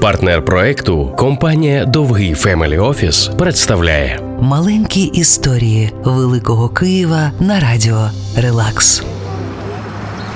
Партнер проекту компанія Довгий Family Office представляє Маленькі історії Великого Києва на радіо Релакс.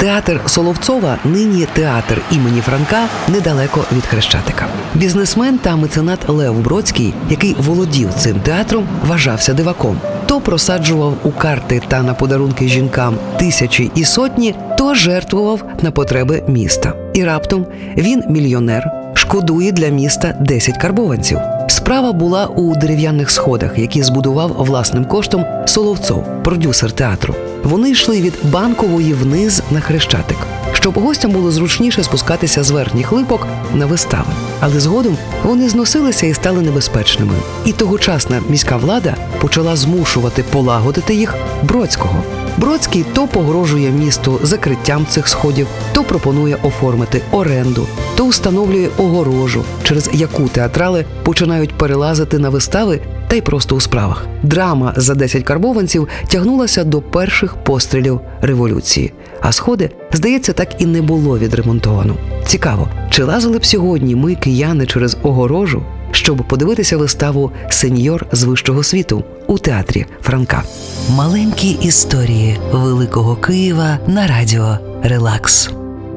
Театр Соловцова нині театр імені Франка недалеко від Хрещатика. Бізнесмен та меценат Лев Бродський, який володів цим театром, вважався диваком. То просаджував у карти та на подарунки жінкам тисячі і сотні, то жертвував на потреби міста. І раптом він мільйонер, шкодує для міста 10 карбованців. Справа була у дерев'яних сходах, які збудував власним коштом Соловцов, продюсер театру. Вони йшли від банкової вниз на хрещатик, щоб гостям було зручніше спускатися з верхніх липок на вистави. Але згодом вони зносилися і стали небезпечними. І тогочасна міська влада почала змушувати полагодити їх Бродського. Бродський то погрожує місту закриттям цих сходів, то пропонує оформити оренду, то встановлює огорожу, через яку театрали починають перелазити на вистави та й просто у справах. Драма за 10 карбованців тягнулася до перших пострілів революції, а сходи, здається, так і не було відремонтовано. Цікаво, чи лазили б сьогодні ми, кияни, через огорожу, щоб подивитися виставу Сеньор з вищого світу у театрі Франка. Маленькі історії Великого Києва на радіо Релакс.